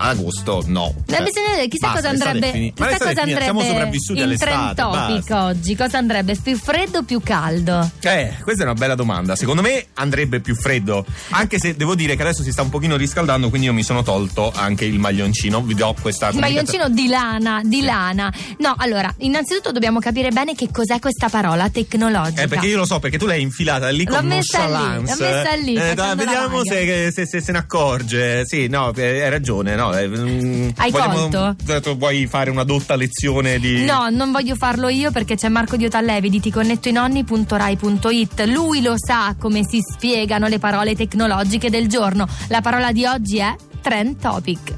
agosto no. Eh, bisogna chissà basta, cosa andrebbe, chissà cosa andrebbe siamo sopravvissuti in all'estate, trend topic basta. oggi. Cosa andrebbe? Più freddo o più caldo? Eh, questa è una bella domanda. Secondo me andrebbe più freddo. Anche se devo dire che adesso si sta un pochino riscaldando, quindi io mi sono tolto anche il maglioncino. Vi do questa Il maglioncino di lana, di lana. No, allora, innanzitutto dobbiamo capire bene che cos'è questa parola tecnologica. Eh, perché io lo so, perché tu l'hai infilata lì L'ho con messa lì, l'ho messa lì, Eh, la vediamo se, se- se se ne accorge. Sì, no, eh, hai ragione. No, eh, mm, Hai colto? tu Vuoi fare una dotta lezione di. No, non voglio farlo io perché c'è Marco Diotallevi di ticonnettoinonni.rai.it. Lui lo sa come si spiegano le parole tecnologiche del giorno. La parola di oggi è trend topic.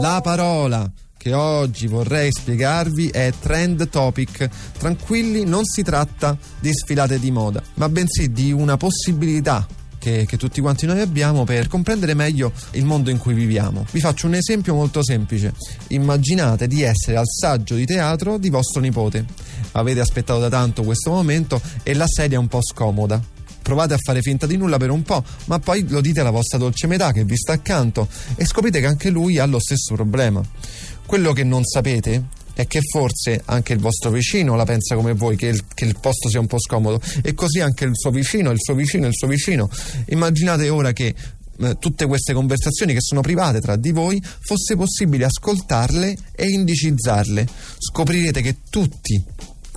La parola che oggi vorrei spiegarvi è trend topic. Tranquilli, non si tratta di sfilate di moda, ma bensì di una possibilità che, che tutti quanti noi abbiamo per comprendere meglio il mondo in cui viviamo. Vi faccio un esempio molto semplice. Immaginate di essere al saggio di teatro di vostro nipote. Avete aspettato da tanto questo momento e la sedia è un po' scomoda provate a fare finta di nulla per un po', ma poi lo dite alla vostra dolce metà che vi sta accanto e scoprite che anche lui ha lo stesso problema. Quello che non sapete è che forse anche il vostro vicino la pensa come voi, che il, che il posto sia un po' scomodo, e così anche il suo vicino, il suo vicino, il suo vicino. Immaginate ora che eh, tutte queste conversazioni che sono private tra di voi fosse possibile ascoltarle e indicizzarle. Scoprirete che tutti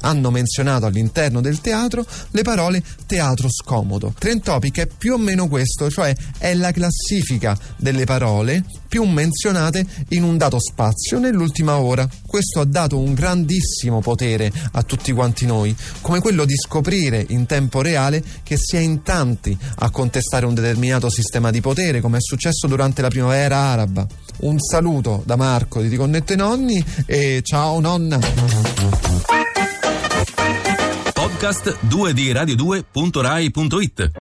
hanno menzionato all'interno del teatro le parole teatro scomodo. Trend Topic è più o meno questo, cioè è la classifica delle parole più menzionate in un dato spazio nell'ultima ora. Questo ha dato un grandissimo potere a tutti quanti noi, come quello di scoprire in tempo reale che si è in tanti a contestare un determinato sistema di potere, come è successo durante la primavera araba. Un saluto da Marco di Ti Connette Nonni e ciao nonna! Podcast 2 di radio2.rai.it